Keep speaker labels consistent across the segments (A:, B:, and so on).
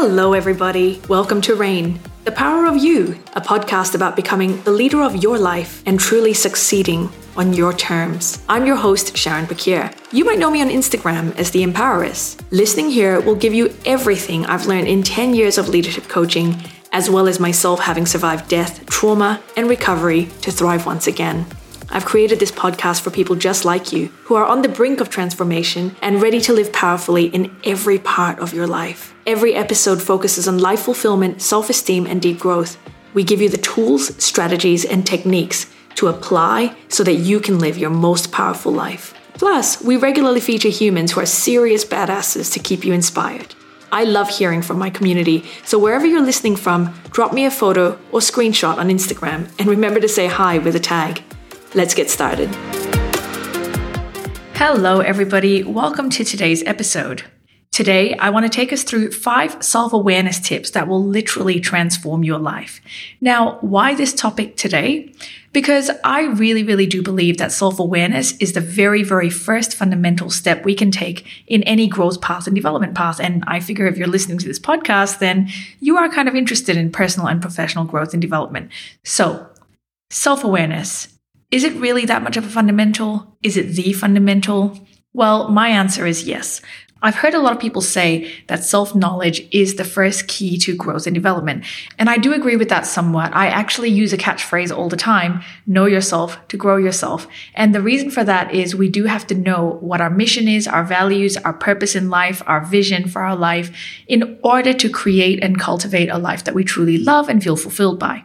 A: Hello, everybody. Welcome to Reign, The Power of You, a podcast about becoming the leader of your life and truly succeeding on your terms. I'm your host, Sharon Pakir. You might know me on Instagram as The Empoweress. Listening here will give you everything I've learned in 10 years of leadership coaching, as well as myself having survived death, trauma, and recovery to thrive once again. I've created this podcast for people just like you who are on the brink of transformation and ready to live powerfully in every part of your life. Every episode focuses on life fulfillment, self esteem, and deep growth. We give you the tools, strategies, and techniques to apply so that you can live your most powerful life. Plus, we regularly feature humans who are serious badasses to keep you inspired. I love hearing from my community, so wherever you're listening from, drop me a photo or screenshot on Instagram and remember to say hi with a tag. Let's get started. Hello, everybody. Welcome to today's episode. Today, I want to take us through five self awareness tips that will literally transform your life. Now, why this topic today? Because I really, really do believe that self awareness is the very, very first fundamental step we can take in any growth path and development path. And I figure if you're listening to this podcast, then you are kind of interested in personal and professional growth and development. So, self awareness is it really that much of a fundamental? Is it the fundamental? Well, my answer is yes. I've heard a lot of people say that self knowledge is the first key to growth and development. And I do agree with that somewhat. I actually use a catchphrase all the time know yourself to grow yourself. And the reason for that is we do have to know what our mission is, our values, our purpose in life, our vision for our life in order to create and cultivate a life that we truly love and feel fulfilled by.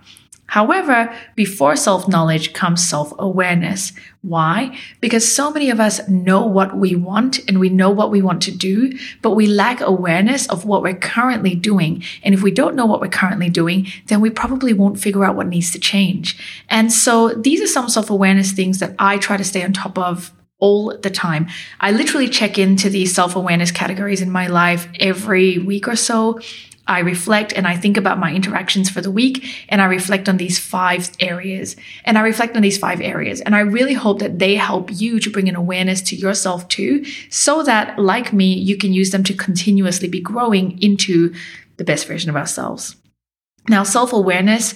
A: However, before self knowledge comes self awareness. Why? Because so many of us know what we want and we know what we want to do, but we lack awareness of what we're currently doing. And if we don't know what we're currently doing, then we probably won't figure out what needs to change. And so these are some self awareness things that I try to stay on top of all the time. I literally check into these self awareness categories in my life every week or so. I reflect and I think about my interactions for the week and I reflect on these five areas and I reflect on these five areas. And I really hope that they help you to bring an awareness to yourself too, so that like me, you can use them to continuously be growing into the best version of ourselves. Now, self awareness,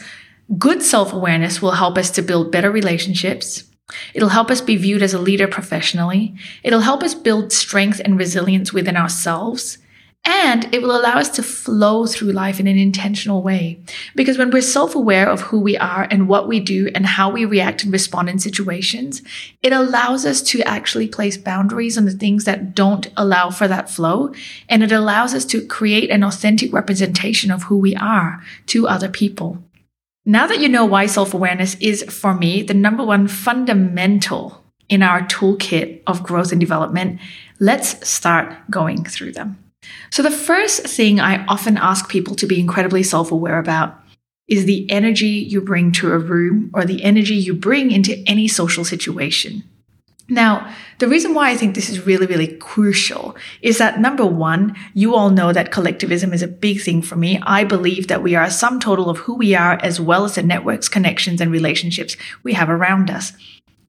A: good self awareness will help us to build better relationships. It'll help us be viewed as a leader professionally. It'll help us build strength and resilience within ourselves. And it will allow us to flow through life in an intentional way. Because when we're self aware of who we are and what we do and how we react and respond in situations, it allows us to actually place boundaries on the things that don't allow for that flow. And it allows us to create an authentic representation of who we are to other people. Now that you know why self awareness is, for me, the number one fundamental in our toolkit of growth and development, let's start going through them. So, the first thing I often ask people to be incredibly self aware about is the energy you bring to a room or the energy you bring into any social situation. Now, the reason why I think this is really, really crucial is that number one, you all know that collectivism is a big thing for me. I believe that we are a sum total of who we are as well as the networks, connections, and relationships we have around us.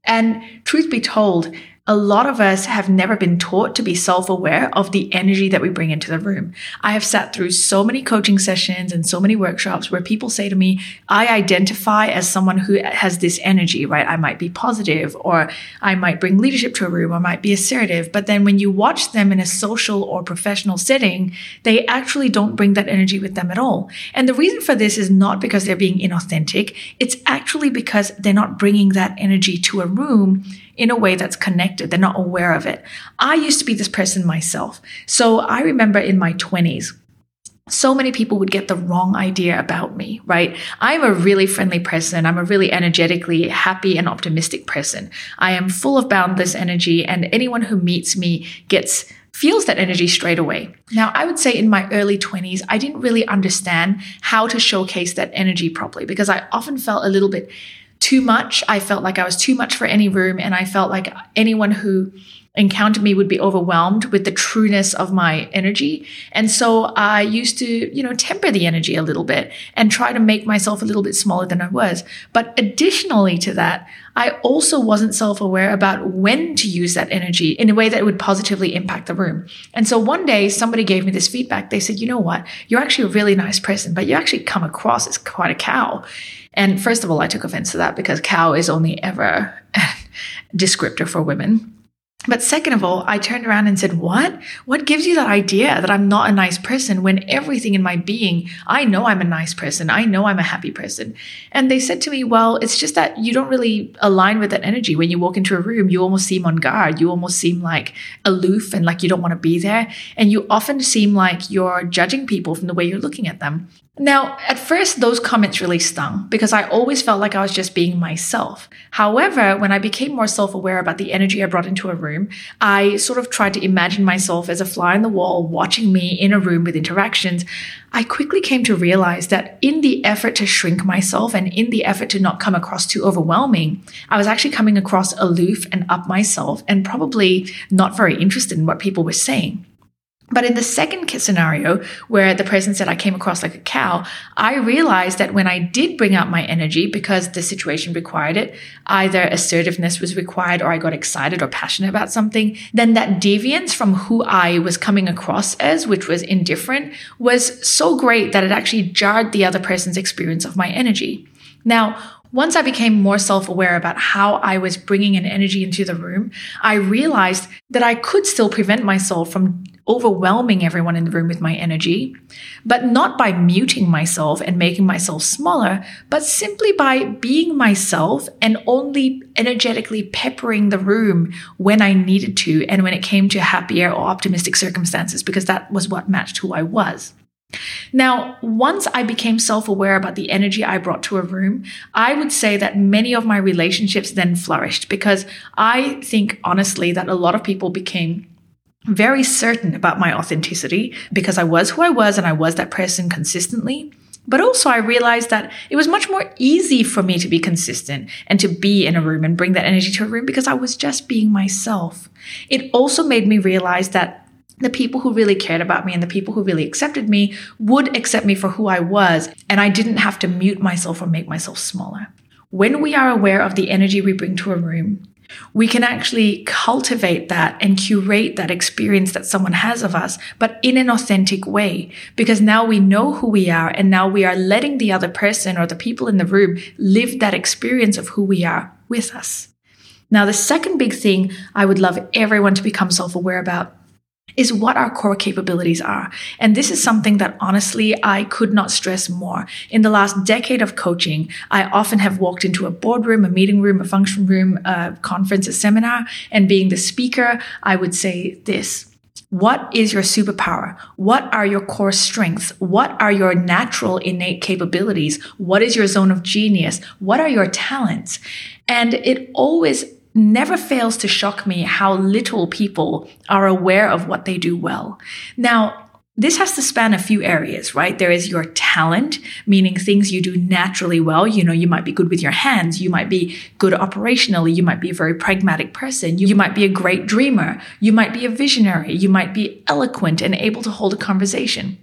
A: And truth be told, a lot of us have never been taught to be self aware of the energy that we bring into the room. I have sat through so many coaching sessions and so many workshops where people say to me, I identify as someone who has this energy, right? I might be positive or I might bring leadership to a room or might be assertive. But then when you watch them in a social or professional setting, they actually don't bring that energy with them at all. And the reason for this is not because they're being inauthentic. It's actually because they're not bringing that energy to a room in a way that's connected. They're not aware of it. I used to be this person myself. So I remember in my 20s, so many people would get the wrong idea about me, right? I'm a really friendly person. I'm a really energetically happy and optimistic person. I am full of boundless energy and anyone who meets me gets feels that energy straight away. Now, I would say in my early 20s, I didn't really understand how to showcase that energy properly because I often felt a little bit too much. I felt like I was too much for any room, and I felt like anyone who encountered me would be overwhelmed with the trueness of my energy. And so I used to, you know, temper the energy a little bit and try to make myself a little bit smaller than I was. But additionally to that, I also wasn't self aware about when to use that energy in a way that would positively impact the room. And so one day somebody gave me this feedback. They said, you know what? You're actually a really nice person, but you actually come across as quite a cow. And first of all, I took offense to that because cow is only ever a descriptor for women. But second of all, I turned around and said, What? What gives you that idea that I'm not a nice person when everything in my being, I know I'm a nice person. I know I'm a happy person. And they said to me, Well, it's just that you don't really align with that energy. When you walk into a room, you almost seem on guard. You almost seem like aloof and like you don't want to be there. And you often seem like you're judging people from the way you're looking at them. Now, at first, those comments really stung because I always felt like I was just being myself. However, when I became more self aware about the energy I brought into a room, I sort of tried to imagine myself as a fly on the wall watching me in a room with interactions. I quickly came to realize that in the effort to shrink myself and in the effort to not come across too overwhelming, I was actually coming across aloof and up myself and probably not very interested in what people were saying. But in the second scenario, where the person said I came across like a cow, I realized that when I did bring out my energy because the situation required it, either assertiveness was required or I got excited or passionate about something, then that deviance from who I was coming across as, which was indifferent, was so great that it actually jarred the other person's experience of my energy. Now, once I became more self aware about how I was bringing an energy into the room, I realized that I could still prevent myself from overwhelming everyone in the room with my energy, but not by muting myself and making myself smaller, but simply by being myself and only energetically peppering the room when I needed to and when it came to happier or optimistic circumstances, because that was what matched who I was. Now, once I became self aware about the energy I brought to a room, I would say that many of my relationships then flourished because I think honestly that a lot of people became very certain about my authenticity because I was who I was and I was that person consistently. But also, I realized that it was much more easy for me to be consistent and to be in a room and bring that energy to a room because I was just being myself. It also made me realize that the people who really cared about me and the people who really accepted me would accept me for who I was, and I didn't have to mute myself or make myself smaller. When we are aware of the energy we bring to a room, we can actually cultivate that and curate that experience that someone has of us, but in an authentic way, because now we know who we are and now we are letting the other person or the people in the room live that experience of who we are with us. Now, the second big thing I would love everyone to become self aware about is what our core capabilities are. And this is something that honestly I could not stress more. In the last decade of coaching, I often have walked into a boardroom, a meeting room, a function room, a conference, a seminar, and being the speaker, I would say this. What is your superpower? What are your core strengths? What are your natural innate capabilities? What is your zone of genius? What are your talents? And it always never fails to shock me how little people are aware of what they do well. Now, this has to span a few areas, right? There is your talent, meaning things you do naturally well. You know, you might be good with your hands. You might be good operationally. You might be a very pragmatic person. You might be a great dreamer. You might be a visionary. You might be eloquent and able to hold a conversation.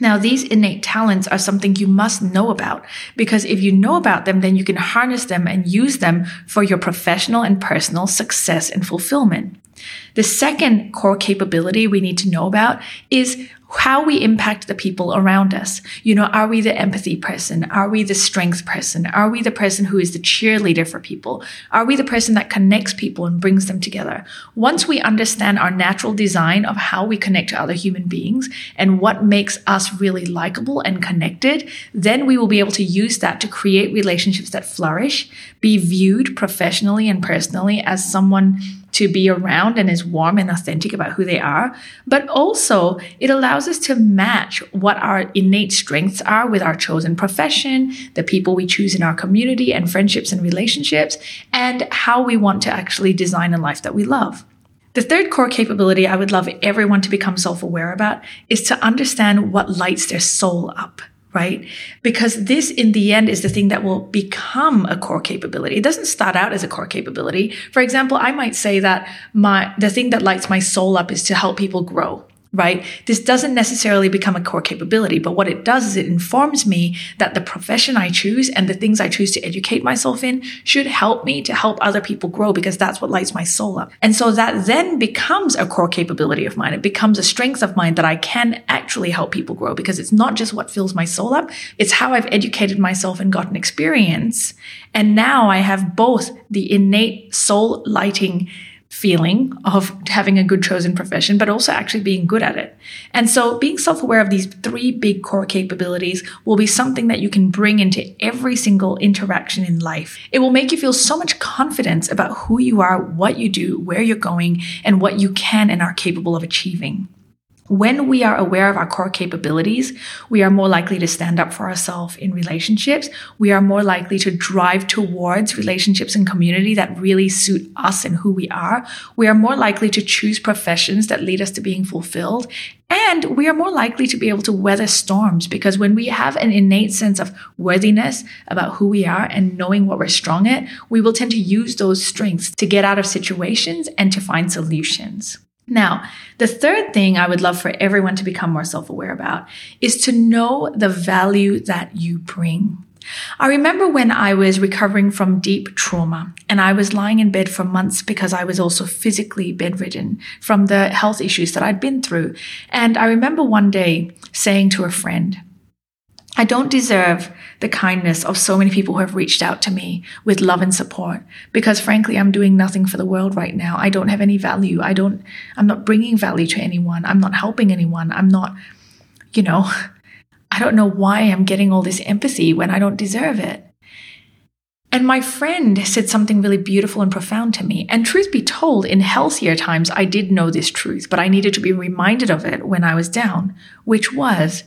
A: Now, these innate talents are something you must know about because if you know about them, then you can harness them and use them for your professional and personal success and fulfillment. The second core capability we need to know about is how we impact the people around us. You know, are we the empathy person? Are we the strength person? Are we the person who is the cheerleader for people? Are we the person that connects people and brings them together? Once we understand our natural design of how we connect to other human beings and what makes us really likable and connected, then we will be able to use that to create relationships that flourish, be viewed professionally and personally as someone to be around and is warm and authentic about who they are. But also, it allows us to match what our innate strengths are with our chosen profession, the people we choose in our community and friendships and relationships, and how we want to actually design a life that we love. The third core capability I would love everyone to become self aware about is to understand what lights their soul up right? Because this in the end is the thing that will become a core capability. It doesn't start out as a core capability. For example, I might say that my, the thing that lights my soul up is to help people grow right? This doesn't necessarily become a core capability, but what it does is it informs me that the profession I choose and the things I choose to educate myself in should help me to help other people grow because that's what lights my soul up. And so that then becomes a core capability of mine. It becomes a strength of mine that I can actually help people grow because it's not just what fills my soul up. It's how I've educated myself and gotten experience. And now I have both the innate soul lighting feeling of having a good chosen profession, but also actually being good at it. And so being self-aware of these three big core capabilities will be something that you can bring into every single interaction in life. It will make you feel so much confidence about who you are, what you do, where you're going, and what you can and are capable of achieving. When we are aware of our core capabilities, we are more likely to stand up for ourselves in relationships. We are more likely to drive towards relationships and community that really suit us and who we are. We are more likely to choose professions that lead us to being fulfilled. And we are more likely to be able to weather storms because when we have an innate sense of worthiness about who we are and knowing what we're strong at, we will tend to use those strengths to get out of situations and to find solutions. Now, the third thing I would love for everyone to become more self aware about is to know the value that you bring. I remember when I was recovering from deep trauma and I was lying in bed for months because I was also physically bedridden from the health issues that I'd been through. And I remember one day saying to a friend, I don't deserve the kindness of so many people who have reached out to me with love and support because frankly, I'm doing nothing for the world right now. I don't have any value. I don't, I'm not bringing value to anyone. I'm not helping anyone. I'm not, you know, I don't know why I'm getting all this empathy when I don't deserve it. And my friend said something really beautiful and profound to me. And truth be told, in healthier times, I did know this truth, but I needed to be reminded of it when I was down, which was,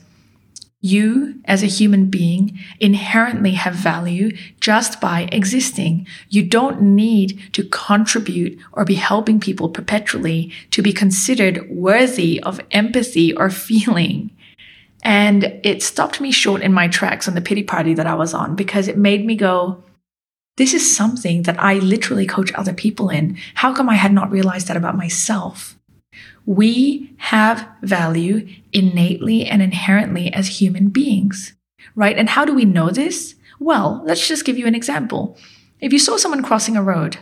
A: you, as a human being, inherently have value just by existing. You don't need to contribute or be helping people perpetually to be considered worthy of empathy or feeling. And it stopped me short in my tracks on the pity party that I was on because it made me go, this is something that I literally coach other people in. How come I had not realized that about myself? We have value innately and inherently as human beings, right? And how do we know this? Well, let's just give you an example. If you saw someone crossing a road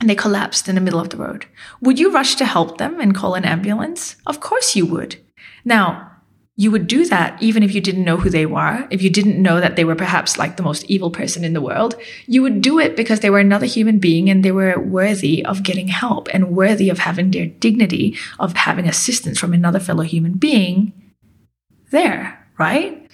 A: and they collapsed in the middle of the road, would you rush to help them and call an ambulance? Of course you would. Now, you would do that even if you didn't know who they were, if you didn't know that they were perhaps like the most evil person in the world. You would do it because they were another human being and they were worthy of getting help and worthy of having their dignity, of having assistance from another fellow human being there, right?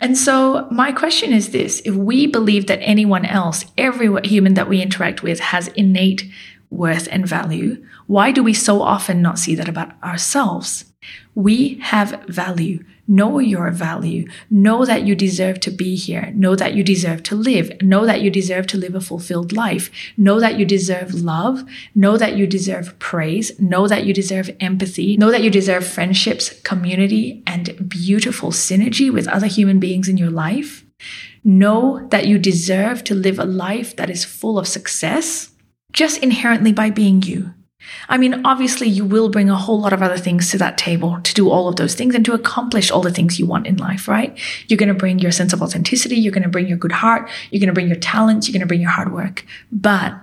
A: And so my question is this if we believe that anyone else, every human that we interact with, has innate worth and value, why do we so often not see that about ourselves? We have value. Know your value. Know that you deserve to be here. Know that you deserve to live. Know that you deserve to live a fulfilled life. Know that you deserve love. Know that you deserve praise. Know that you deserve empathy. Know that you deserve friendships, community, and beautiful synergy with other human beings in your life. Know that you deserve to live a life that is full of success just inherently by being you. I mean, obviously, you will bring a whole lot of other things to that table to do all of those things and to accomplish all the things you want in life, right? You're going to bring your sense of authenticity. You're going to bring your good heart. You're going to bring your talents. You're going to bring your hard work. But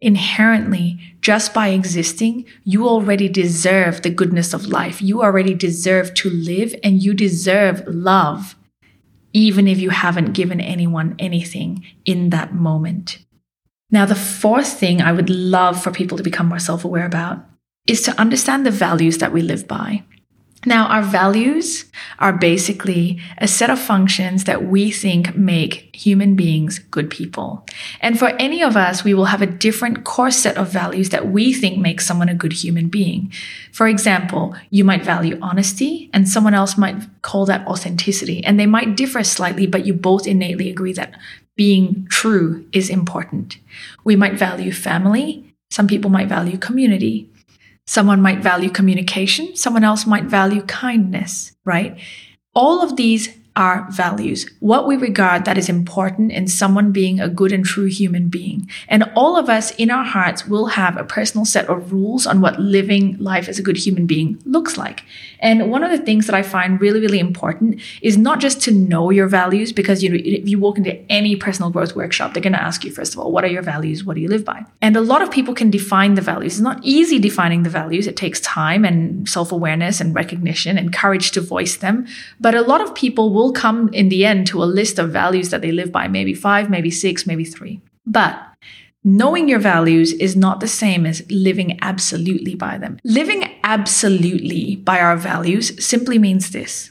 A: inherently, just by existing, you already deserve the goodness of life. You already deserve to live and you deserve love, even if you haven't given anyone anything in that moment. Now, the fourth thing I would love for people to become more self aware about is to understand the values that we live by. Now, our values are basically a set of functions that we think make human beings good people. And for any of us, we will have a different core set of values that we think makes someone a good human being. For example, you might value honesty and someone else might call that authenticity. And they might differ slightly, but you both innately agree that being true is important. We might value family. Some people might value community. Someone might value communication. Someone else might value kindness, right? All of these are values, what we regard that is important in someone being a good and true human being. And all of us in our hearts will have a personal set of rules on what living life as a good human being looks like. And one of the things that I find really, really important is not just to know your values, because you know, if you walk into any personal growth workshop, they're going to ask you, first of all, what are your values? What do you live by? And a lot of people can define the values. It's not easy defining the values. It takes time and self awareness and recognition and courage to voice them. But a lot of people will come in the end to a list of values that they live by, maybe five, maybe six, maybe three. But Knowing your values is not the same as living absolutely by them. Living absolutely by our values simply means this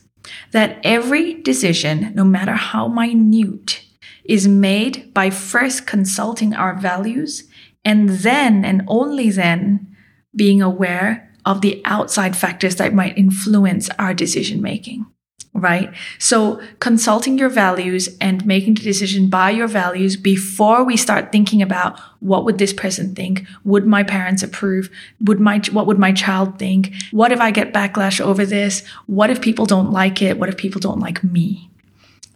A: that every decision, no matter how minute, is made by first consulting our values and then and only then being aware of the outside factors that might influence our decision making right? So consulting your values and making the decision by your values before we start thinking about what would this person think? Would my parents approve? Would my, what would my child think? What if I get backlash over this? What if people don't like it? What if people don't like me?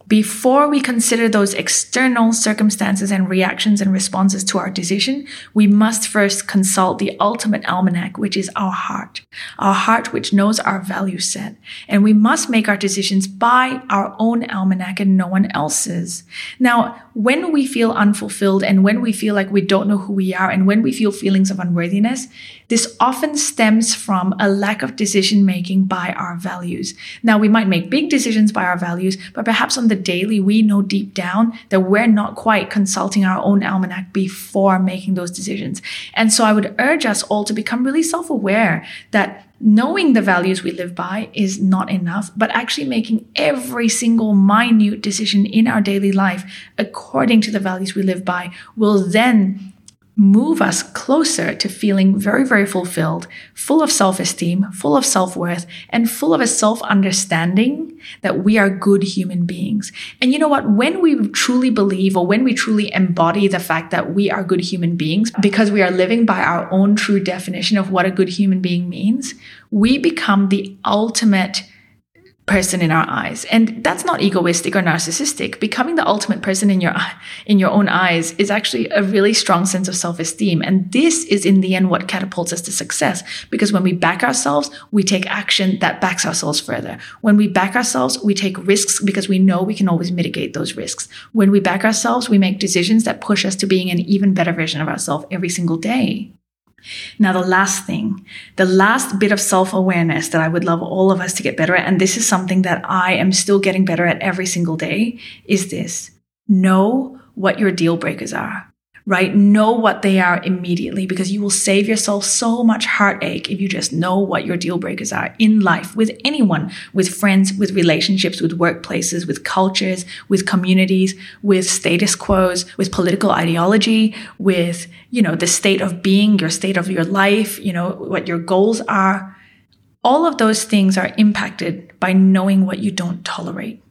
A: Before we consider those external circumstances and reactions and responses to our decision, we must first consult the ultimate almanac, which is our heart. Our heart, which knows our value set. And we must make our decisions by our own almanac and no one else's. Now, when we feel unfulfilled and when we feel like we don't know who we are and when we feel feelings of unworthiness, this often stems from a lack of decision making by our values. Now, we might make big decisions by our values, but perhaps on the daily, we know deep down that we're not quite consulting our own almanac before making those decisions. And so I would urge us all to become really self aware that knowing the values we live by is not enough, but actually making every single minute decision in our daily life according to the values we live by will then move us closer to feeling very, very fulfilled, full of self esteem, full of self worth, and full of a self understanding that we are good human beings. And you know what? When we truly believe or when we truly embody the fact that we are good human beings because we are living by our own true definition of what a good human being means, we become the ultimate person in our eyes. And that's not egoistic or narcissistic. Becoming the ultimate person in your in your own eyes is actually a really strong sense of self-esteem. And this is in the end what catapults us to success. Because when we back ourselves we take action that backs ourselves further. When we back ourselves we take risks because we know we can always mitigate those risks. When we back ourselves we make decisions that push us to being an even better version of ourselves every single day now, the last thing, the last bit of self awareness that I would love all of us to get better at, and this is something that I am still getting better at every single day, is this. Know what your deal breakers are right? Know what they are immediately because you will save yourself so much heartache if you just know what your deal breakers are in life with anyone, with friends, with relationships, with workplaces, with cultures, with communities, with status quos, with political ideology, with, you know, the state of being, your state of your life, you know, what your goals are. All of those things are impacted by knowing what you don't tolerate.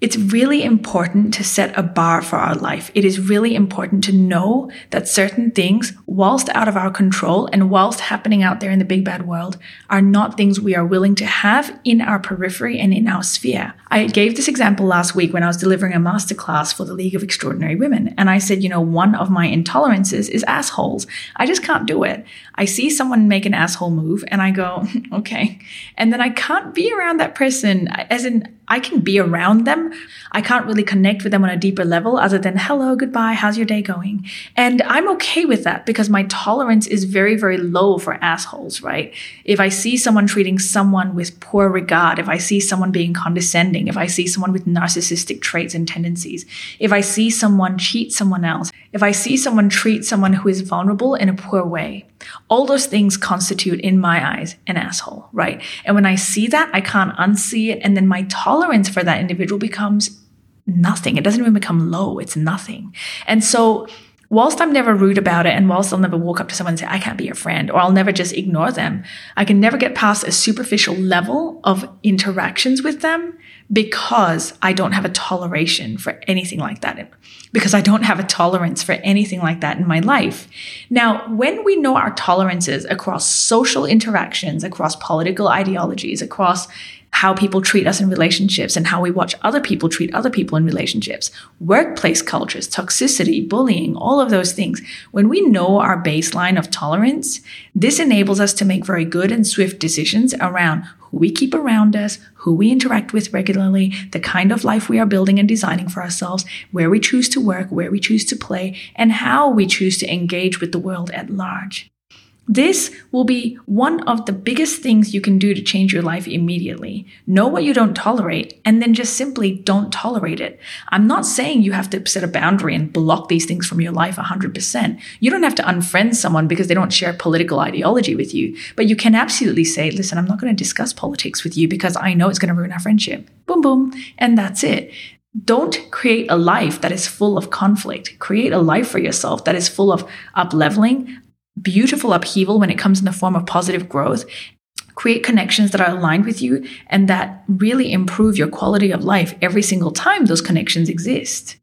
A: It's really important to set a bar for our life. It is really important to know that certain things, whilst out of our control and whilst happening out there in the big bad world, are not things we are willing to have in our periphery and in our sphere. I gave this example last week when I was delivering a masterclass for the League of Extraordinary Women. And I said, you know, one of my intolerances is assholes. I just can't do it. I see someone make an asshole move and I go, okay. And then I can't be around that person as in, I can be around them. I can't really connect with them on a deeper level other than hello, goodbye, how's your day going? And I'm okay with that because my tolerance is very, very low for assholes, right? If I see someone treating someone with poor regard, if I see someone being condescending, if I see someone with narcissistic traits and tendencies, if I see someone cheat someone else, if I see someone treat someone who is vulnerable in a poor way, all those things constitute, in my eyes, an asshole, right? And when I see that, I can't unsee it. And then my tolerance for that individual becomes nothing. It doesn't even become low, it's nothing. And so, whilst I'm never rude about it, and whilst I'll never walk up to someone and say, I can't be your friend, or I'll never just ignore them, I can never get past a superficial level of interactions with them because I don't have a toleration for anything like that because I don't have a tolerance for anything like that in my life. Now, when we know our tolerances across social interactions, across political ideologies, across how people treat us in relationships and how we watch other people treat other people in relationships, workplace cultures, toxicity, bullying, all of those things. When we know our baseline of tolerance, this enables us to make very good and swift decisions around who we keep around us, who we interact with regularly, the kind of life we are building and designing for ourselves, where we choose to work, where we choose to play, and how we choose to engage with the world at large. This will be one of the biggest things you can do to change your life immediately. Know what you don't tolerate and then just simply don't tolerate it. I'm not saying you have to set a boundary and block these things from your life 100%. You don't have to unfriend someone because they don't share political ideology with you, but you can absolutely say, listen, I'm not going to discuss politics with you because I know it's going to ruin our friendship. Boom, boom. And that's it. Don't create a life that is full of conflict. Create a life for yourself that is full of up leveling, beautiful upheaval when it comes in the form of positive growth. Create connections that are aligned with you and that really improve your quality of life every single time those connections exist.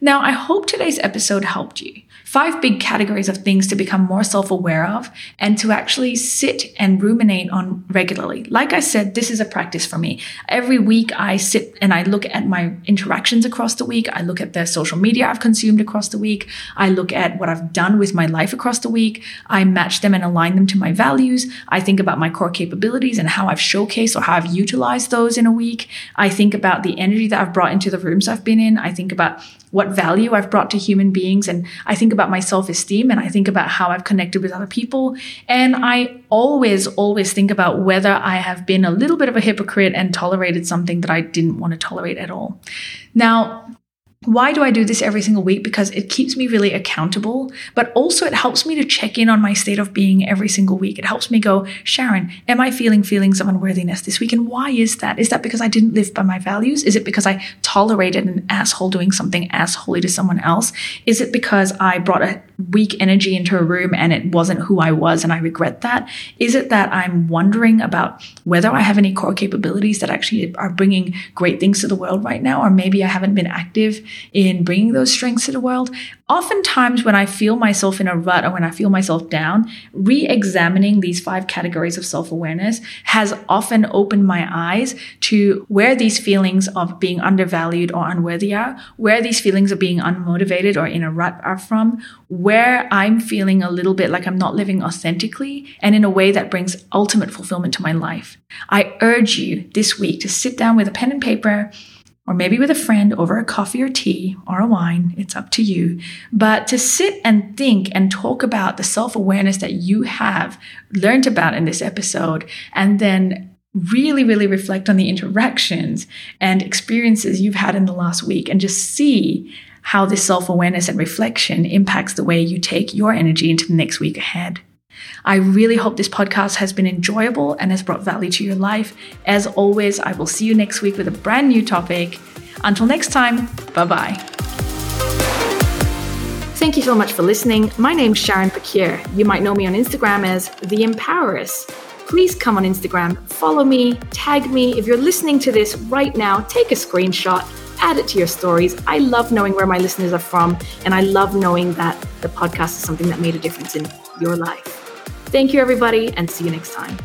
A: Now, I hope today's episode helped you five big categories of things to become more self aware of and to actually sit and ruminate on regularly. Like I said, this is a practice for me. Every week I sit and I look at my interactions across the week. I look at the social media I've consumed across the week. I look at what I've done with my life across the week. I match them and align them to my values. I think about my core capabilities and how I've showcased or how I've utilized those in a week. I think about the energy that I've brought into the rooms I've been in. I think about what value I've brought to human beings. And I think about my self esteem and I think about how I've connected with other people. And I always, always think about whether I have been a little bit of a hypocrite and tolerated something that I didn't want to tolerate at all. Now, why do I do this every single week? Because it keeps me really accountable, but also it helps me to check in on my state of being every single week. It helps me go, Sharon, am I feeling feelings of unworthiness this week? And why is that? Is that because I didn't live by my values? Is it because I tolerated an asshole doing something assholey to someone else? Is it because I brought a weak energy into a room and it wasn't who I was and I regret that? Is it that I'm wondering about whether I have any core capabilities that actually are bringing great things to the world right now? Or maybe I haven't been active in bringing those strengths to the world. Oftentimes, when I feel myself in a rut or when I feel myself down, re examining these five categories of self awareness has often opened my eyes to where these feelings of being undervalued or unworthy are, where these feelings of being unmotivated or in a rut are from, where I'm feeling a little bit like I'm not living authentically and in a way that brings ultimate fulfillment to my life. I urge you this week to sit down with a pen and paper or maybe with a friend over a coffee or tea or a wine, it's up to you. But to sit and think and talk about the self awareness that you have learned about in this episode, and then really, really reflect on the interactions and experiences you've had in the last week and just see how this self awareness and reflection impacts the way you take your energy into the next week ahead. I really hope this podcast has been enjoyable and has brought value to your life. As always, I will see you next week with a brand new topic. Until next time, bye bye. Thank you so much for listening. My name's Sharon Pakir. You might know me on Instagram as The Empoweress. Please come on Instagram, follow me, tag me. If you're listening to this right now, take a screenshot, add it to your stories. I love knowing where my listeners are from, and I love knowing that the podcast is something that made a difference in your life. Thank you, everybody, and see you next time.